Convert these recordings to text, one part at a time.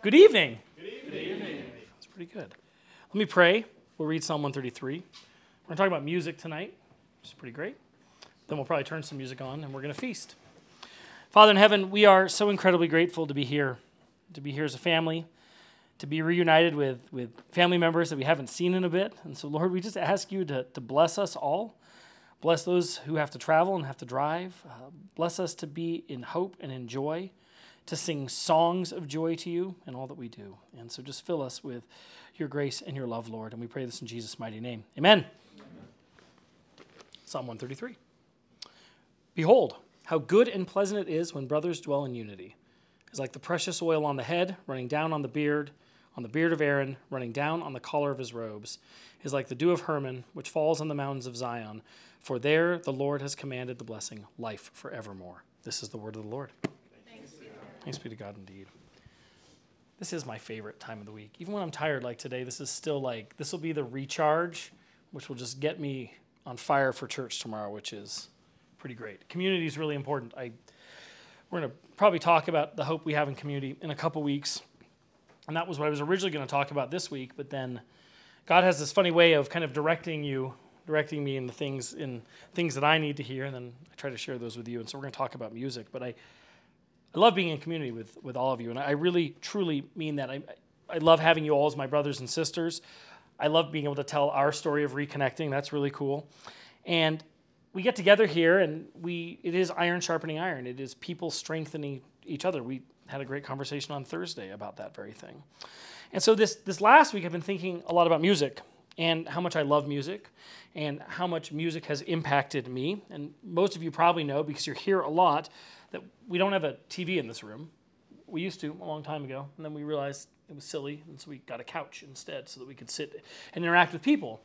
Good evening. Good evening. That's pretty good. Let me pray. We'll read Psalm 133. We're going to talk about music tonight, which is pretty great. Then we'll probably turn some music on and we're going to feast. Father in heaven, we are so incredibly grateful to be here, to be here as a family, to be reunited with, with family members that we haven't seen in a bit. And so, Lord, we just ask you to, to bless us all. Bless those who have to travel and have to drive. Uh, bless us to be in hope and in joy, to sing songs of joy to you in all that we do. And so just fill us with your grace and your love, Lord. And we pray this in Jesus' mighty name. Amen. Amen. Psalm 133. Behold, how good and pleasant it is when brothers dwell in unity. It's like the precious oil on the head, running down on the beard, on the beard of Aaron, running down on the collar of his robes, is like the dew of Hermon, which falls on the mountains of Zion for there the Lord has commanded the blessing, life forevermore. This is the word of the Lord. Thanks be, to God indeed. This is my favorite time of the week. Even when I'm tired, like today, this is still like, this will be the recharge, which will just get me on fire for church tomorrow, which is pretty great. Community is really important. I, we're going to probably talk about the hope we have in community in a couple weeks. And that was what I was originally going to talk about this week, but then God has this funny way of kind of directing you directing me in the things in things that I need to hear, and then I try to share those with you. And so we're going to talk about music. But I, I love being in community with with all of you, and I really truly mean that. I I love having you all as my brothers and sisters. I love being able to tell our story of reconnecting. That's really cool. And we get together here, and we it is iron sharpening iron. It is people strengthening each other. We had a great conversation on Thursday about that very thing. And so this this last week, I've been thinking a lot about music and how much I love music and how much music has impacted me. And most of you probably know because you're here a lot that we don't have a TV in this room. We used to a long time ago, and then we realized it was silly, and so we got a couch instead so that we could sit and interact with people.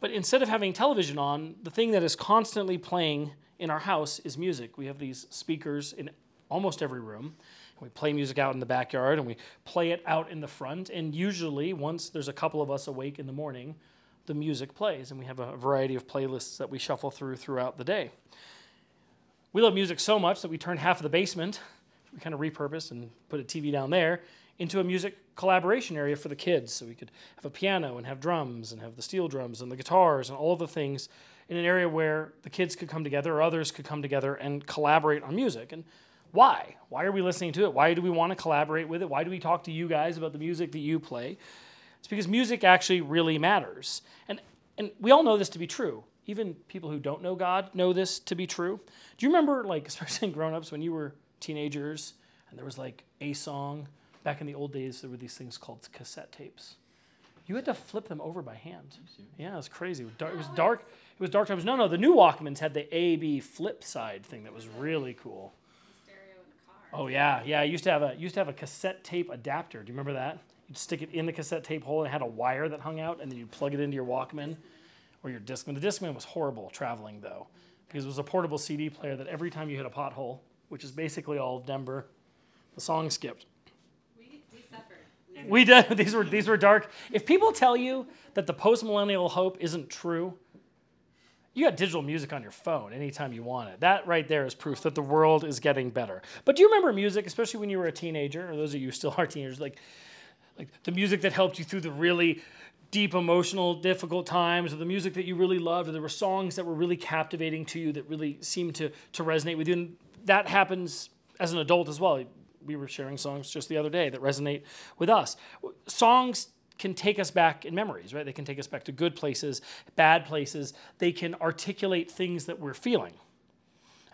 But instead of having television on, the thing that is constantly playing in our house is music. We have these speakers in almost every room. We play music out in the backyard and we play it out in the front. And usually, once there's a couple of us awake in the morning, the music plays. And we have a variety of playlists that we shuffle through throughout the day. We love music so much that we turned half of the basement, we kind of repurposed and put a TV down there, into a music collaboration area for the kids. So we could have a piano and have drums and have the steel drums and the guitars and all of the things in an area where the kids could come together or others could come together and collaborate on music. And why? Why are we listening to it? Why do we want to collaborate with it? Why do we talk to you guys about the music that you play? It's because music actually really matters. And, and we all know this to be true. Even people who don't know God know this to be true. Do you remember, like, especially in grown ups, when you were teenagers and there was like a song? Back in the old days, there were these things called cassette tapes. You had to flip them over by hand. Yeah, it was crazy. It was dark. It was dark, it was dark times. No, no, the new Walkmans had the A B flip side thing that was really cool. Oh yeah, yeah. I used to have a used to have a cassette tape adapter. Do you remember that? You'd stick it in the cassette tape hole and it had a wire that hung out, and then you'd plug it into your Walkman or your Discman. The Discman was horrible traveling though, because it was a portable CD player that every time you hit a pothole, which is basically all of Denver, the song skipped. We, we suffered. We did. These were these were dark. If people tell you that the post millennial hope isn't true, you got digital music on your phone anytime you want it. That right there is proof that the world is getting better. But do you remember music, especially when you were a teenager, or those of you who still are teenagers, like, like the music that helped you through the really deep emotional difficult times or the music that you really loved or there were songs that were really captivating to you that really seemed to, to resonate with you and that happens as an adult as well we were sharing songs just the other day that resonate with us songs can take us back in memories, right? They can take us back to good places, bad places. They can articulate things that we're feeling.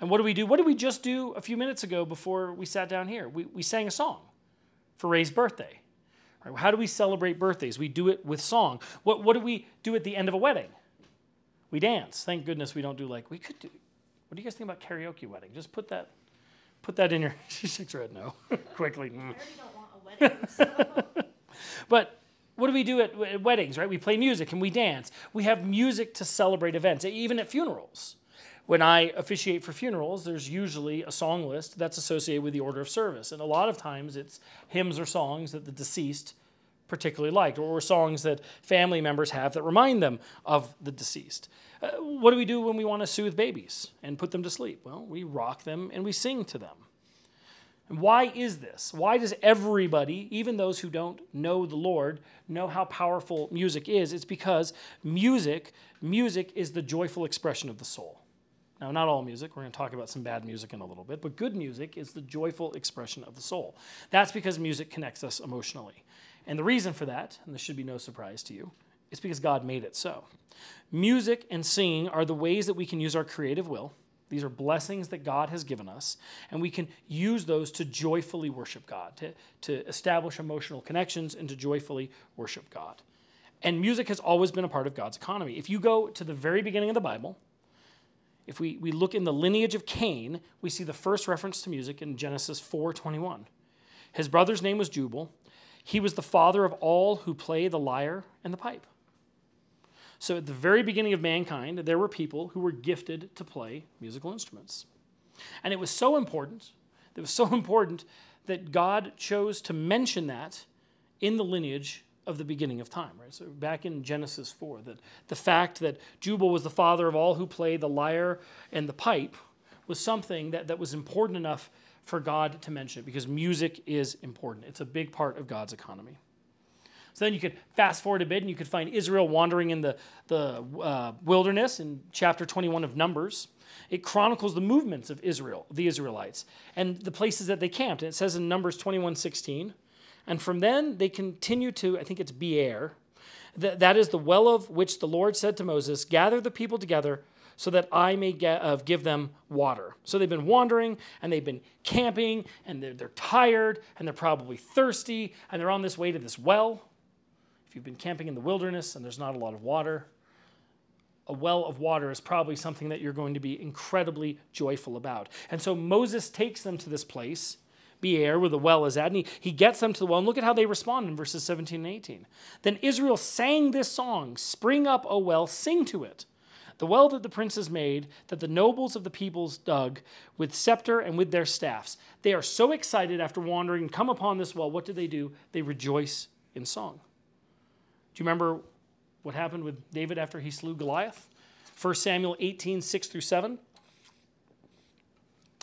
And what do we do? What did we just do a few minutes ago before we sat down here? We, we sang a song for Ray's birthday. How do we celebrate birthdays? We do it with song. What, what do we do at the end of a wedding? We dance. Thank goodness we don't do like, we could do, what do you guys think about karaoke wedding? Just put that, put that in your, she shakes her head no, quickly. I already mm. don't want a wedding. So. but what do we do at, at, weddings, right? We play music and we dance. We have music to celebrate events, even at funerals. When I officiate for funerals, there's usually a song list that's associated with the order of service. And a lot of times it's hymns or songs that the deceased particularly liked, or songs that family members have that remind them of the deceased. Uh, what do we do when we want to soothe babies and put them to sleep? Well, we rock them and we sing to them. And why is this? Why does everybody, even those who don't know the Lord, know how powerful music is? It's because music, music is the joyful expression of the soul. Now, not all music, we're going to talk about some bad music in a little bit, but good music is the joyful expression of the soul. That's because music connects us emotionally. And the reason for that, and this should be no surprise to you, is because God made it so. Music and singing are the ways that we can use our creative will these are blessings that God has given us, and we can use those to joyfully worship God, to, to establish emotional connections, and to joyfully worship God. And music has always been a part of God's economy. If you go to the very beginning of the Bible, if we, we look in the lineage of Cain, we see the first reference to music in Genesis 4:21. His brother's name was Jubal. He was the father of all who play the lyre and the pipe. So at the very beginning of mankind, there were people who were gifted to play musical instruments. And it was so important, it was so important that God chose to mention that in the lineage of the beginning of time, right? So back in Genesis 4, that the fact that Jubal was the father of all who play the lyre and the pipe was something that, that was important enough for God to mention it because music is important. It's a big part of God's economy. So then you could fast forward a bit and you could find Israel wandering in the, the uh, wilderness in chapter 21 of Numbers. It chronicles the movements of Israel, the Israelites, and the places that they camped. And it says in Numbers 21 16, and from then they continue to, I think it's Beer. That, that is the well of which the Lord said to Moses, Gather the people together so that I may get, uh, give them water. So they've been wandering and they've been camping and they're, they're tired and they're probably thirsty and they're on this way to this well. If you've been camping in the wilderness and there's not a lot of water, a well of water is probably something that you're going to be incredibly joyful about. And so Moses takes them to this place, Beer, where the well is at, he, he gets them to the well. And look at how they respond in verses 17 and 18. Then Israel sang this song Spring up, O well, sing to it. The well that the princes made, that the nobles of the peoples dug with scepter and with their staffs. They are so excited after wandering and come upon this well. What do they do? They rejoice in song. Do you remember what happened with David after he slew Goliath? 1 Samuel 18, 6 through 7.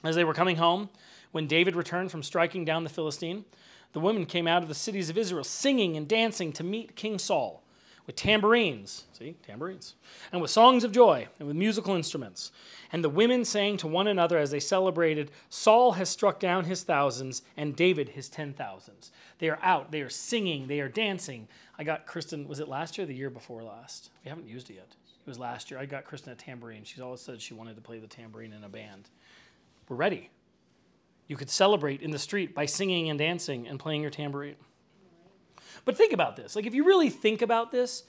As they were coming home, when David returned from striking down the Philistine, the women came out of the cities of Israel singing and dancing to meet King Saul with tambourines, see, tambourines, and with songs of joy and with musical instruments. And the women sang to one another as they celebrated, Saul has struck down his thousands and David his ten thousands. They are out, they are singing, they are dancing. I got Kristen, was it last year the year before last? We haven't used it yet. It was last year. I got Kristen a tambourine. She's always said she wanted to play the tambourine in a band. We're ready. You could celebrate in the street by singing and dancing and playing your tambourine. But think about this. Like, if you really think about this,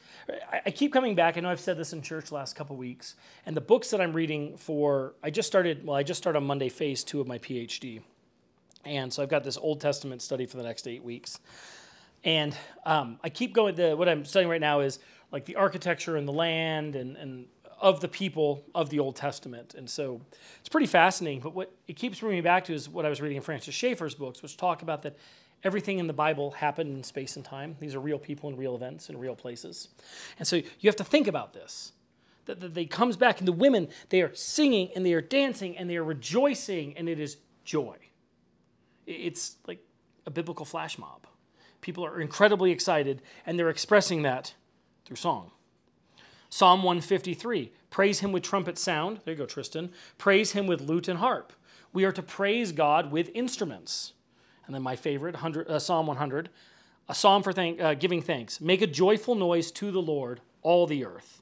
I, keep coming back. I know I've said this in church last couple weeks. And the books that I'm reading for, I just started, well, I just started on Monday phase two of my PhD. And so I've got this Old Testament study for the next eight weeks. And um, I keep going, the, what I'm studying right now is like the architecture and the land and, and of the people of the Old Testament. And so it's pretty fascinating. But what it keeps bringing me back to is what I was reading in Francis Schaeffer's books, which talk about that everything in the Bible happened in space and time. These are real people and real events and real places. And so you have to think about this. That, that they comes back and the women, they are singing and they are dancing and they are rejoicing and it is joy. It's like a biblical flash mob. People are incredibly excited and they're expressing that through song. Psalm 153 Praise him with trumpet sound. There you go, Tristan. Praise him with lute and harp. We are to praise God with instruments. And then my favorite, uh, Psalm 100, a psalm for thank, uh, giving thanks. Make a joyful noise to the Lord, all the earth.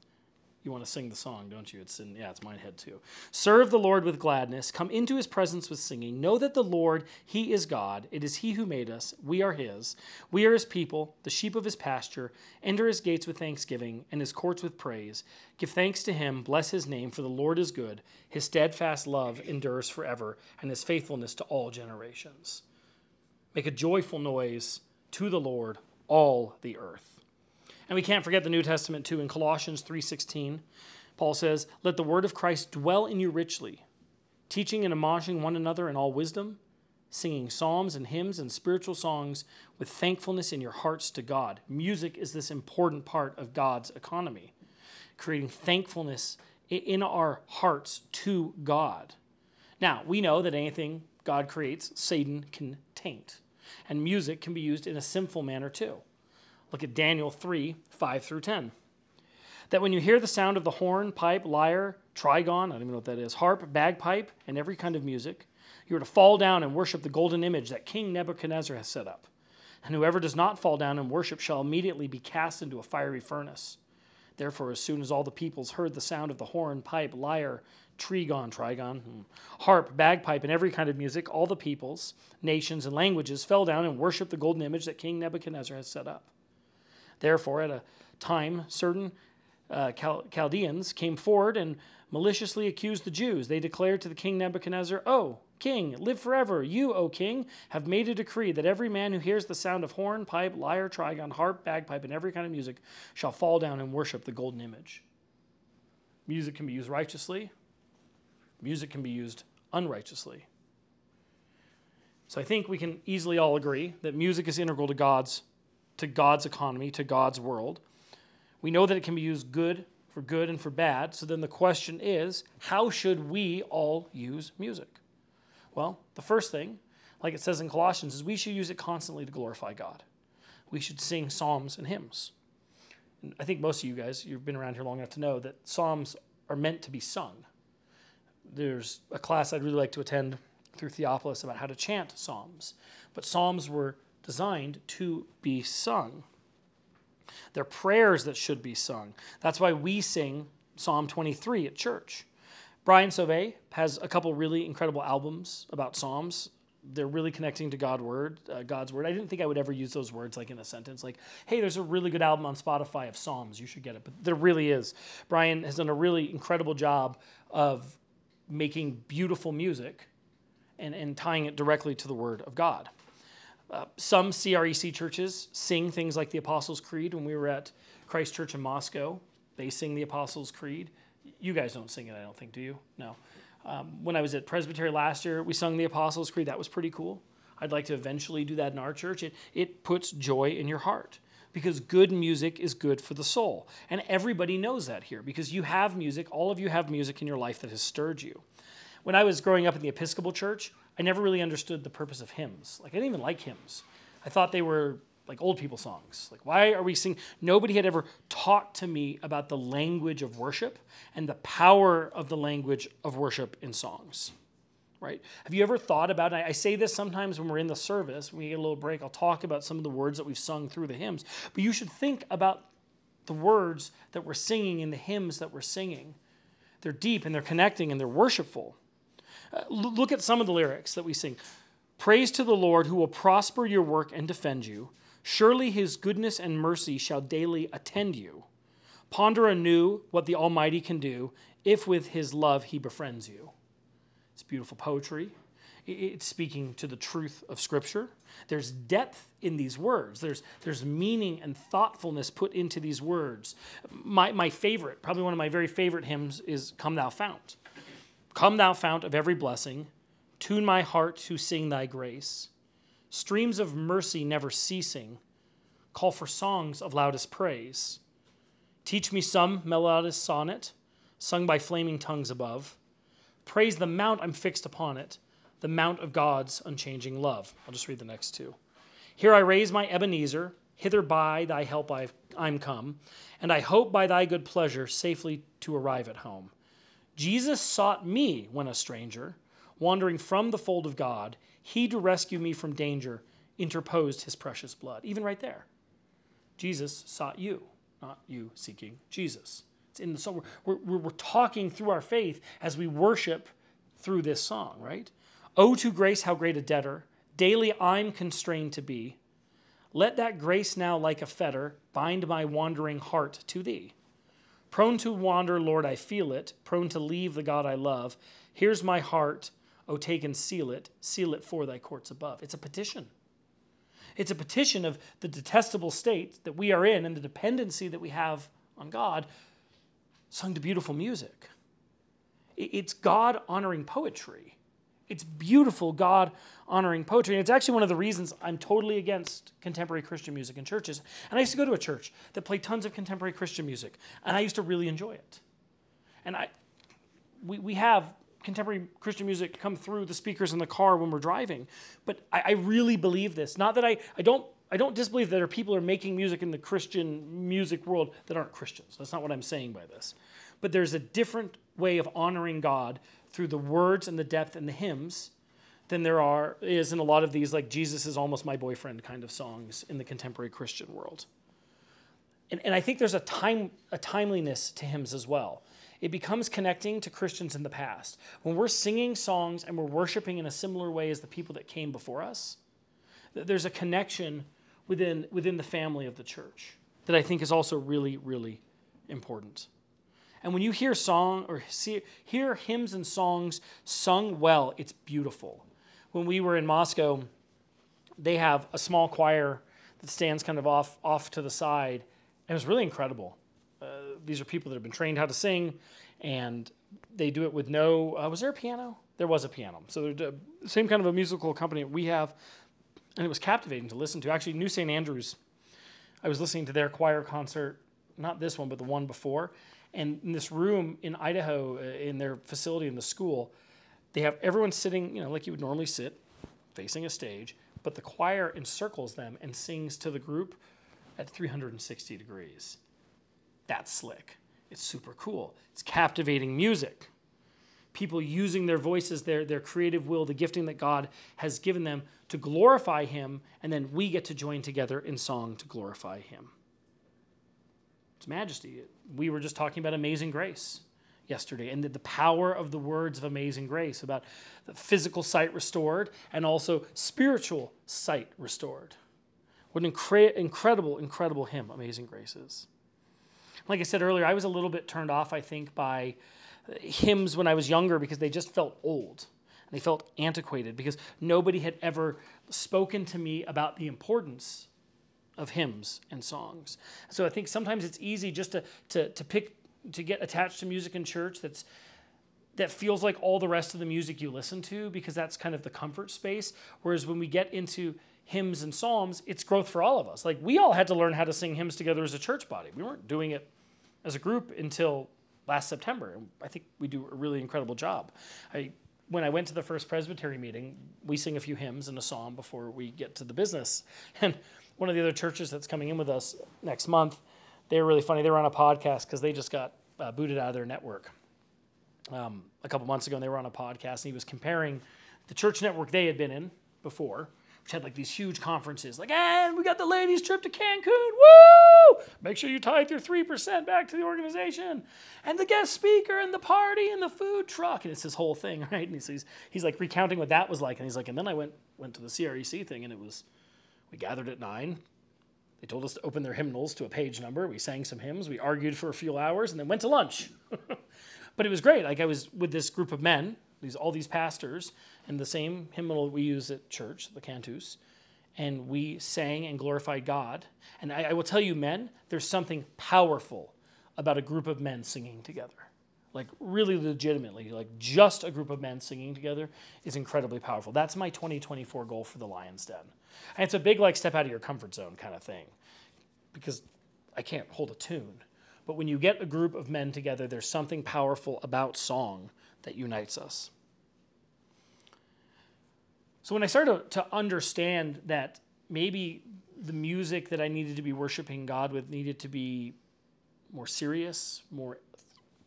You want to sing the song, don't you? It's in, yeah, it's mine head too. Serve the Lord with gladness. Come into his presence with singing. Know that the Lord, he is God. It is he who made us. We are his. We are his people, the sheep of his pasture. Enter his gates with thanksgiving and his courts with praise. Give thanks to him. Bless his name, for the Lord is good. His steadfast love endures forever, and his faithfulness to all generations. Make a joyful noise to the Lord, all the earth. And we can't forget the New Testament too. In Colossians 3:16, Paul says, "Let the word of Christ dwell in you richly, teaching and admonishing one another in all wisdom, singing psalms and hymns and spiritual songs with thankfulness in your hearts to God." Music is this important part of God's economy, creating thankfulness in our hearts to God. Now, we know that anything God creates, Satan can taint. And music can be used in a sinful manner too. Look at Daniel 3 5 through 10. That when you hear the sound of the horn, pipe, lyre, trigon, I don't even know what that is, harp, bagpipe, and every kind of music, you are to fall down and worship the golden image that King Nebuchadnezzar has set up. And whoever does not fall down and worship shall immediately be cast into a fiery furnace. Therefore, as soon as all the peoples heard the sound of the horn, pipe, lyre, trigon, trigon, hmm, harp, bagpipe, and every kind of music, all the peoples, nations, and languages fell down and worshiped the golden image that King Nebuchadnezzar has set up. Therefore, at a time, certain uh, Chal- Chaldeans came forward and maliciously accused the Jews. They declared to the king Nebuchadnezzar, Oh, king, live forever. You, O king, have made a decree that every man who hears the sound of horn, pipe, lyre, trigon, harp, bagpipe, and every kind of music shall fall down and worship the golden image. Music can be used righteously, music can be used unrighteously. So I think we can easily all agree that music is integral to God's to God's economy, to God's world. We know that it can be used good for good and for bad. So then the question is, how should we all use music? Well, the first thing, like it says in Colossians, is we should use it constantly to glorify God. We should sing psalms and hymns. And I think most of you guys, you've been around here long enough to know that psalms are meant to be sung. There's a class I'd really like to attend through Theopolis about how to chant psalms. But psalms were designed to be sung. They're prayers that should be sung. That's why we sing Psalm 23 at church. Brian Sauvé has a couple really incredible albums about psalms. They're really connecting to God word, uh, God's word. I didn't think I would ever use those words like in a sentence, like, "Hey, there's a really good album on Spotify of psalms. You should get it." But there really is. Brian has done a really incredible job of making beautiful music and, and tying it directly to the word of God. Uh, some CREC churches sing things like the Apostles' Creed. When we were at Christ Church in Moscow, they sing the Apostles' Creed. You guys don't sing it, I don't think, do you? No. Um, when I was at Presbytery last year, we sung the Apostles' Creed. That was pretty cool. I'd like to eventually do that in our church. It, it puts joy in your heart because good music is good for the soul. And everybody knows that here because you have music, all of you have music in your life that has stirred you. When I was growing up in the Episcopal Church, I never really understood the purpose of hymns. Like, I didn't even like hymns. I thought they were like old people songs. Like, why are we singing? Nobody had ever talked to me about the language of worship and the power of the language of worship in songs. Right? Have you ever thought about it? I say this sometimes when we're in the service, when we get a little break, I'll talk about some of the words that we've sung through the hymns. But you should think about the words that we're singing in the hymns that we're singing. They're deep and they're connecting and they're worshipful. Uh, look at some of the lyrics that we sing. Praise to the Lord who will prosper your work and defend you. Surely his goodness and mercy shall daily attend you. Ponder anew what the Almighty can do if with his love he befriends you. It's beautiful poetry. It's speaking to the truth of Scripture. There's depth in these words. There's, there's meaning and thoughtfulness put into these words. My, my favorite, probably one of my very favorite hymns, is Come Thou Fount. Come, thou fount of every blessing, tune my heart to sing thy grace. Streams of mercy never ceasing, call for songs of loudest praise. Teach me some melodious sonnet, sung by flaming tongues above. Praise the mount I'm fixed upon it, the mount of God's unchanging love. I'll just read the next two. Here I raise my Ebenezer, hither by thy help i am come, and I hope by thy good pleasure safely to arrive at home. Jesus sought me when a stranger, wandering from the fold of God. He to rescue me from danger interposed his precious blood. Even right there. Jesus sought you, not you seeking Jesus. It's in the song. We're, we're, we're talking through our faith as we worship through this song, right? Oh, to grace, how great a debtor, daily I'm constrained to be. Let that grace now, like a fetter, bind my wandering heart to thee. Prone to wander, Lord, I feel it, prone to leave the God I love. Here's my heart, O take and seal it, seal it for thy courts above. It's a petition. It's a petition of the detestable state that we are in and the dependency that we have on God, sung to beautiful music. It's God honoring poetry. It's beautiful God honoring poetry. And it's actually one of the reasons I'm totally against contemporary Christian music in churches. And I used to go to a church that played tons of contemporary Christian music, and I used to really enjoy it. And I, we, we have contemporary Christian music come through the speakers in the car when we're driving. But I, I really believe this. Not that I, I don't I don't disbelieve that are people are making music in the Christian music world that aren't Christians. That's not what I'm saying by this. But there's a different way of honoring God through the words and the depth and the hymns than there are is in a lot of these like Jesus is almost my boyfriend kind of songs in the contemporary Christian world. And, and I think there's a time a timeliness to hymns as well. It becomes connecting to Christians in the past. When we're singing songs and we're worshiping in a similar way as the people that came before us, there's a connection within, within the family of the church that I think is also really, really important. And when you hear song or see, hear hymns and songs sung well, it's beautiful. When we were in Moscow, they have a small choir that stands kind of off off to the side, and it was really incredible. Uh, these are people that have been trained how to sing, and they do it with no. Uh, was there a piano? There was a piano. So they're the same kind of a musical accompaniment we have, and it was captivating to listen to. Actually, New St. Andrews, I was listening to their choir concert, not this one, but the one before. And in this room in Idaho, uh, in their facility in the school, they have everyone sitting, you know, like you would normally sit, facing a stage, but the choir encircles them and sings to the group at 360 degrees. That's slick. It's super cool. It's captivating music people using their voices, their, their creative will, the gifting that God has given them to glorify Him, and then we get to join together in song to glorify Him. It's majesty. We were just talking about amazing grace yesterday and the, power of the words of amazing grace about the physical sight restored and also spiritual sight restored. What an incre- incredible, incredible hymn Amazing Grace is. Like I said earlier, I was a little bit turned off, I think, by hymns when I was younger because they just felt old. They felt antiquated because nobody had ever spoken to me about the importance of hymns and songs. So I think sometimes it's easy just to, to, to pick to get attached to music in church that's that feels like all the rest of the music you listen to because that's kind of the comfort space. Whereas when we get into hymns and psalms, it's growth for all of us. Like we all had to learn how to sing hymns together as a church body. We weren't doing it as a group until last September. And I think we do a really incredible job. I, when I went to the first presbytery meeting, we sing a few hymns and a psalm before we get to the business. And one of the other churches that's coming in with us next month, they're really funny. They were on a podcast because they just got uh, booted out of their network um, a couple months ago, and they were on a podcast, and he was comparing the church network they had been in before which had like these huge conferences, like, and we got the ladies' trip to Cancun, woo! Make sure you tithe your 3% back to the organization. And the guest speaker and the party and the food truck. And it's this whole thing, right? And he's, he's, he's like recounting what that was like. And he's like, and then I went, went to the CREC thing and it was, we gathered at nine. They told us to open their hymnals to a page number. We sang some hymns. We argued for a few hours and then went to lunch. but it was great. Like I was with this group of men, these all these pastors, and the same hymnal we use at church, the cantus, and we sang and glorified God. And I, I will tell you, men, there's something powerful about a group of men singing together. Like, really legitimately, like just a group of men singing together is incredibly powerful. That's my 2024 goal for the Lion's Den. And it's a big, like, step out of your comfort zone kind of thing because I can't hold a tune. But when you get a group of men together, there's something powerful about song that unites us. So when I started to understand that maybe the music that I needed to be worshiping God with needed to be more serious, more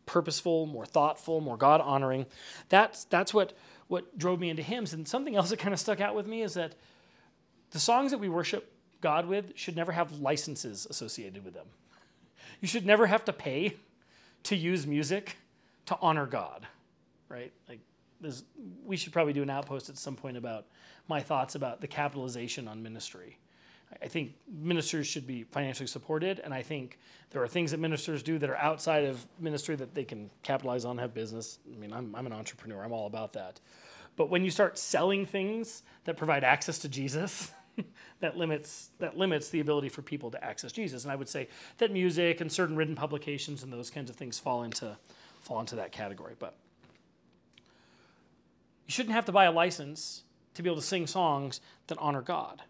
purposeful, more thoughtful, more God honoring, that's, that's what, what drove me into hymns. And something else that kind of stuck out with me is that the songs that we worship God with should never have licenses associated with them. You should never have to pay to use music to honor God, right? Like we should probably do an outpost at some point about my thoughts about the capitalization on ministry. I think ministers should be financially supported, and I think there are things that ministers do that are outside of ministry that they can capitalize on, have business. I mean, I'm, I'm an entrepreneur, I'm all about that. But when you start selling things that provide access to Jesus, that limits that limits the ability for people to access Jesus. And I would say that music and certain written publications and those kinds of things fall into fall into that category. But you shouldn't have to buy a license to be able to sing songs that honor God.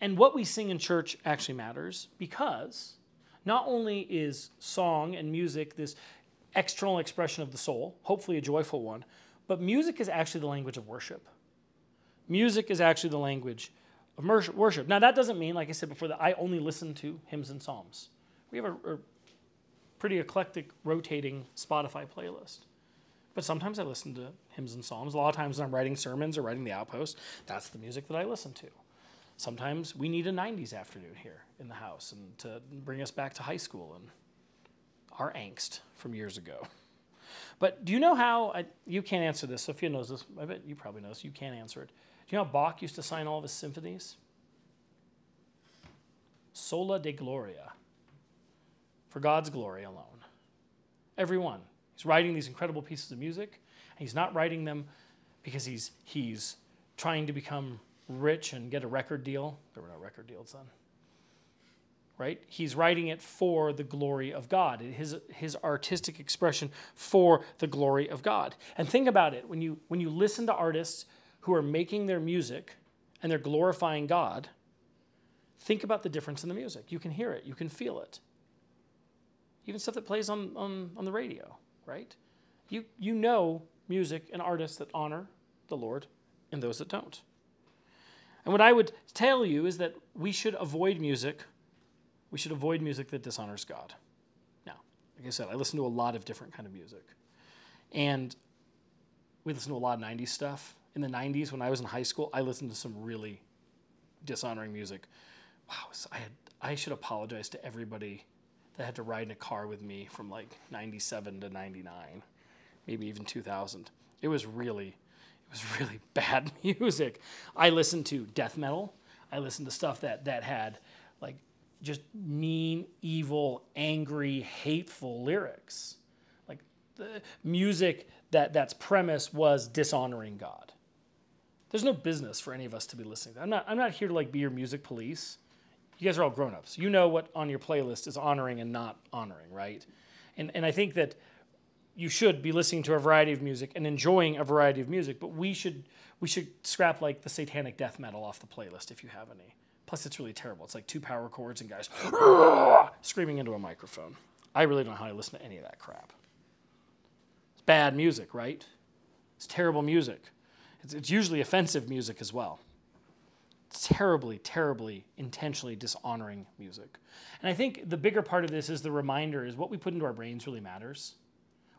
And what we sing in church actually matters because not only is song and music this external expression of the soul, hopefully a joyful one, but music is actually the language of worship. Music is actually the language of worship. Now, that doesn't mean, like I said before, that I only listen to hymns and psalms. We have a, a pretty eclectic, rotating Spotify playlist. But sometimes I listen to hymns and psalms. A lot of times when I'm writing sermons or writing the outpost, that's the music that I listen to. Sometimes we need a 90s afternoon here in the house and to bring us back to high school and our angst from years ago. But do you know how, I, you can't answer this, Sophia knows this, I bet you probably know this, you can't answer it. Do you know how Bach used to sign all of his symphonies? Soli Deo Gloria, for God's glory alone. Every one. He's writing these incredible pieces of music, and he's not writing them because he's, he's trying to become rich and get a record deal. There were no record deals then. Right? He's writing it for the glory of God, his, his artistic expression for the glory of God. And think about it when you, when you listen to artists who are making their music and they're glorifying God, think about the difference in the music. You can hear it, you can feel it. Even stuff that plays on, on, on the radio, right? You, you know music and artists that honor the Lord and those that don't. And what I would tell you is that we should avoid music. We should avoid music that dishonors God. Now, like I said, I listen to a lot of different kind of music. And we listen to a lot of 90s stuff. In the 90s, when I was in high school, I listened to some really dishonoring music. Wow, I, had, I should apologize to everybody that had to ride in a car with me from like 97 to 99, maybe even 2000. It was really it was really bad music. I listened to death metal. I listened to stuff that that had like just mean, evil, angry, hateful lyrics. Like the music that that's premise was dishonoring God. There's no business for any of us to be listening. To I'm not I'm not here to like be your music police. You guys are all grown-ups. You know what on your playlist is honoring and not honoring, right? And and I think that you should be listening to a variety of music and enjoying a variety of music, but we should we should scrap like the satanic death metal off the playlist if you have any. Plus, it's really terrible. It's like two power chords and guys screaming into a microphone. I really don't know how to listen to any of that crap. It's bad music, right? It's terrible music. It's, it's usually offensive music as well. Terribly, terribly, intentionally dishonoring music. And I think the bigger part of this is the reminder is what we put into our brains really matters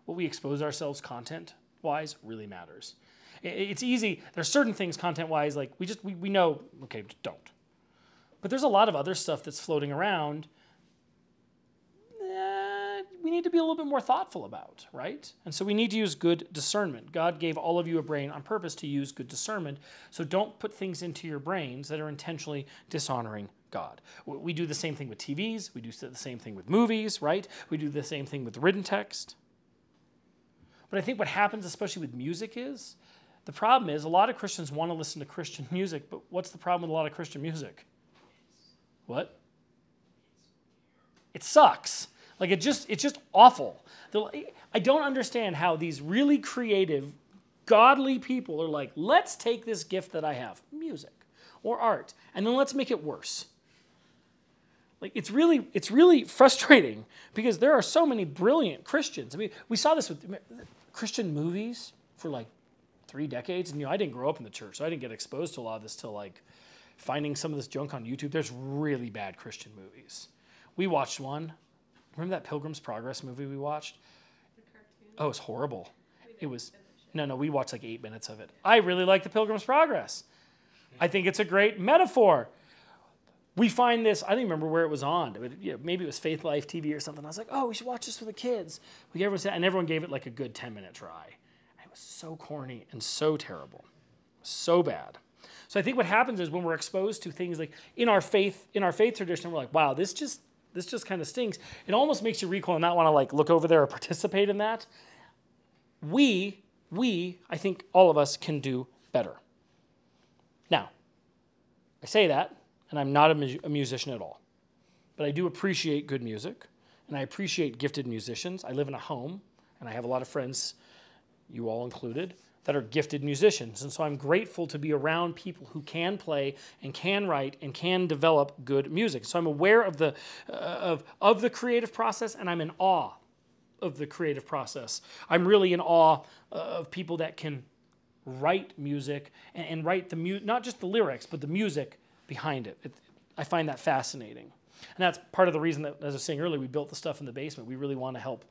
what we expose ourselves content wise really matters. It's easy. There's certain things content wise, like we just we, we know, okay, don't. But there's a lot of other stuff that's floating around need to be a little bit more thoughtful about, right? And so we need to use good discernment. God gave all of you a brain on purpose to use good discernment. So don't put things into your brains that are intentionally dishonoring God. We do the same thing with TVs, we do the same thing with movies, right? We do the same thing with written text. But I think what happens, especially with music, is the problem is a lot of Christians want to listen to Christian music, but what's the problem with a lot of Christian music? What? It sucks. Like it just it's just awful. I don't understand how these really creative, godly people are like, let's take this gift that I have, music or art, and then let's make it worse. Like it's really it's really frustrating because there are so many brilliant Christians. I mean, we saw this with Christian movies for like three decades, and you know I didn't grow up in the church, so I didn't get exposed to a lot of this till like finding some of this junk on YouTube. There's really bad Christian movies. We watched one. Remember that Pilgrim's Progress movie we watched? Oh, it was horrible. It was no, no. We watched like eight minutes of it. I really like the Pilgrim's Progress. I think it's a great metaphor we find this. I don't even remember where it was on. But, you know, maybe it was Faith Life TV or something. I was like, oh, we should watch this for the kids. We everyone said, and everyone gave it like a good ten minute try. it was so corny and so terrible, so bad. So I think what happens is when we're exposed to things like in our faith, in our faith tradition, we're like, wow, this just this just kind of stings. It almost makes you recoil and not want to like look over there or participate in that. We, we, I think all of us can do better. Now, I say that and I'm not a, mu- a musician at all. But I do appreciate good music, and I appreciate gifted musicians. I live in a home, and I have a lot of friends, you all included, that are gifted musicians. And so I'm grateful to be around people who can play and can write and can develop good music. So I'm aware of the, uh, of, of the creative process, and I'm in awe of the creative process. I'm really in awe uh, of people that can write music and, and write the mu- not just the lyrics, but the music behind it. it. I find that fascinating. And that's part of the reason that, as I was saying earlier, we built the stuff in the basement. We really want to help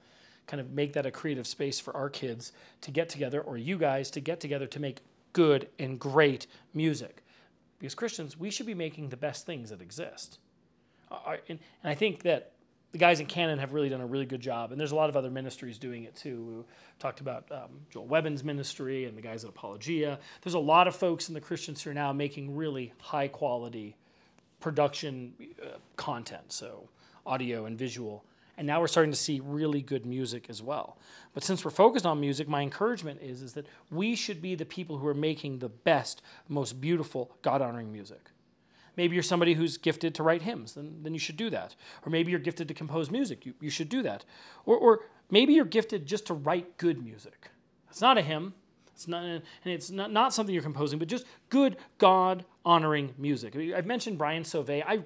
kind of make that a creative space for our kids to get together, or you guys to get together to make good and great music. Because Christians, we should be making the best things that exist. Uh, and, and I think that the guys in Canon have really done a really good job, and there's a lot of other ministries doing it too. We talked about um, Joel Webbin's ministry and the guys at Apologia. There's a lot of folks in the Christians who are now making really high quality production uh, content, so audio and visual. And now we're starting to see really good music as well. But since we're focused on music, my encouragement is, is that we should be the people who are making the best, most beautiful, God honoring music. Maybe you're somebody who's gifted to write hymns, then, then you should do that. Or maybe you're gifted to compose music, you, you should do that. Or, or maybe you're gifted just to write good music. It's not a hymn, it's not, and it's not, not something you're composing, but just good God honoring music. I've mentioned Brian Sauvé. I,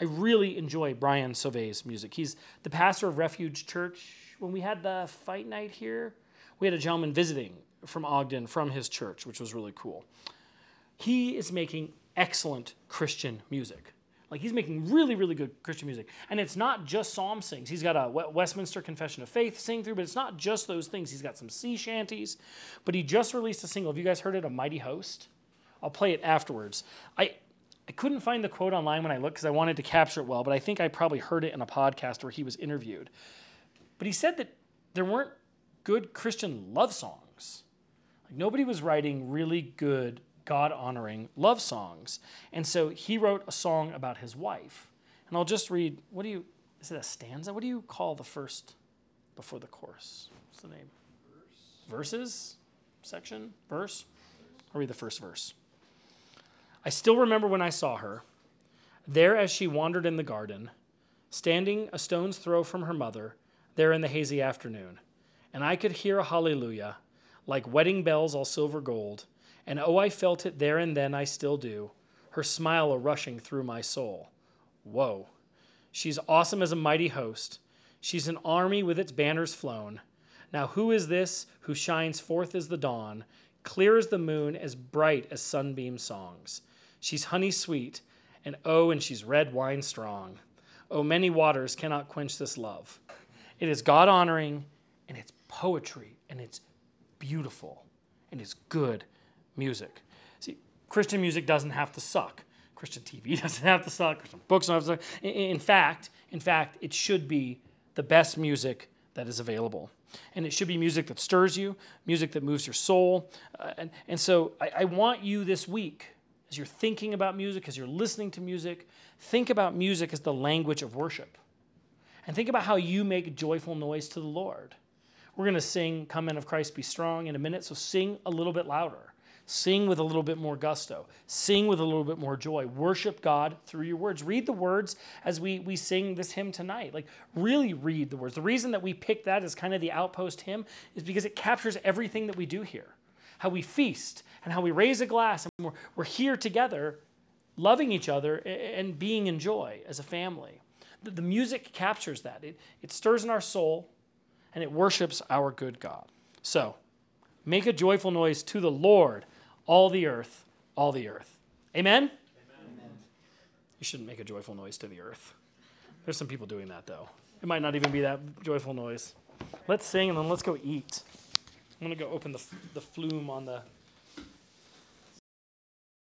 I really enjoy Brian Sauvé's music. He's the pastor of Refuge Church. When we had the fight night here, we had a gentleman visiting from Ogden from his church, which was really cool. He is making excellent Christian music. Like he's making really, really good Christian music. And it's not just psalm sings. He's got a Westminster Confession of Faith sing through, but it's not just those things. He's got some sea shanties. But he just released a single. Have you guys heard it? A Mighty Host? I'll play it afterwards. I, I couldn't find the quote online when I looked because I wanted to capture it well, but I think I probably heard it in a podcast where he was interviewed. But he said that there weren't good Christian love songs. Like nobody was writing really good God honoring love songs. And so he wrote a song about his wife. And I'll just read what do you, is it a stanza? What do you call the first before the chorus? What's the name? Verse. Verses? Section? Verse? I'll read the first verse. I still remember when I saw her, there as she wandered in the garden, standing a stone's throw from her mother, there in the hazy afternoon. And I could hear a hallelujah, like wedding bells all silver gold and oh, I felt it there and then, I still do. Her smile a rushing through my soul. Whoa. She's awesome as a mighty host. She's an army with its banners flown. Now, who is this who shines forth as the dawn, clear as the moon, as bright as sunbeam songs? She's honey sweet, and oh, and she's red wine strong. Oh, many waters cannot quench this love. It is God honoring, and it's poetry, and it's beautiful, and it's good music. See, Christian music doesn't have to suck. Christian TV doesn't have to suck. Christian books don't have to suck. In fact, in fact, it should be the best music that is available. And it should be music that stirs you, music that moves your soul. Uh, and, and so I, I want you this week, as you're thinking about music, as you're listening to music, think about music as the language of worship. And think about how you make joyful noise to the Lord. We're going to sing Come In of Christ Be Strong in a minute, so sing a little bit louder. Sing with a little bit more gusto. Sing with a little bit more joy. Worship God through your words. Read the words as we, we sing this hymn tonight. Like, really read the words. The reason that we pick that as kind of the outpost hymn is because it captures everything that we do here how we feast and how we raise a glass and we're, we're here together, loving each other and being in joy as a family. The, the music captures that, it, it stirs in our soul and it worships our good God. So, make a joyful noise to the Lord all the earth, all the earth. Amen? Amen? You shouldn't make a joyful noise to the earth. There's some people doing that, though. It might not even be that joyful noise. Let's sing and then let's go eat. I'm to go open the, the flume on the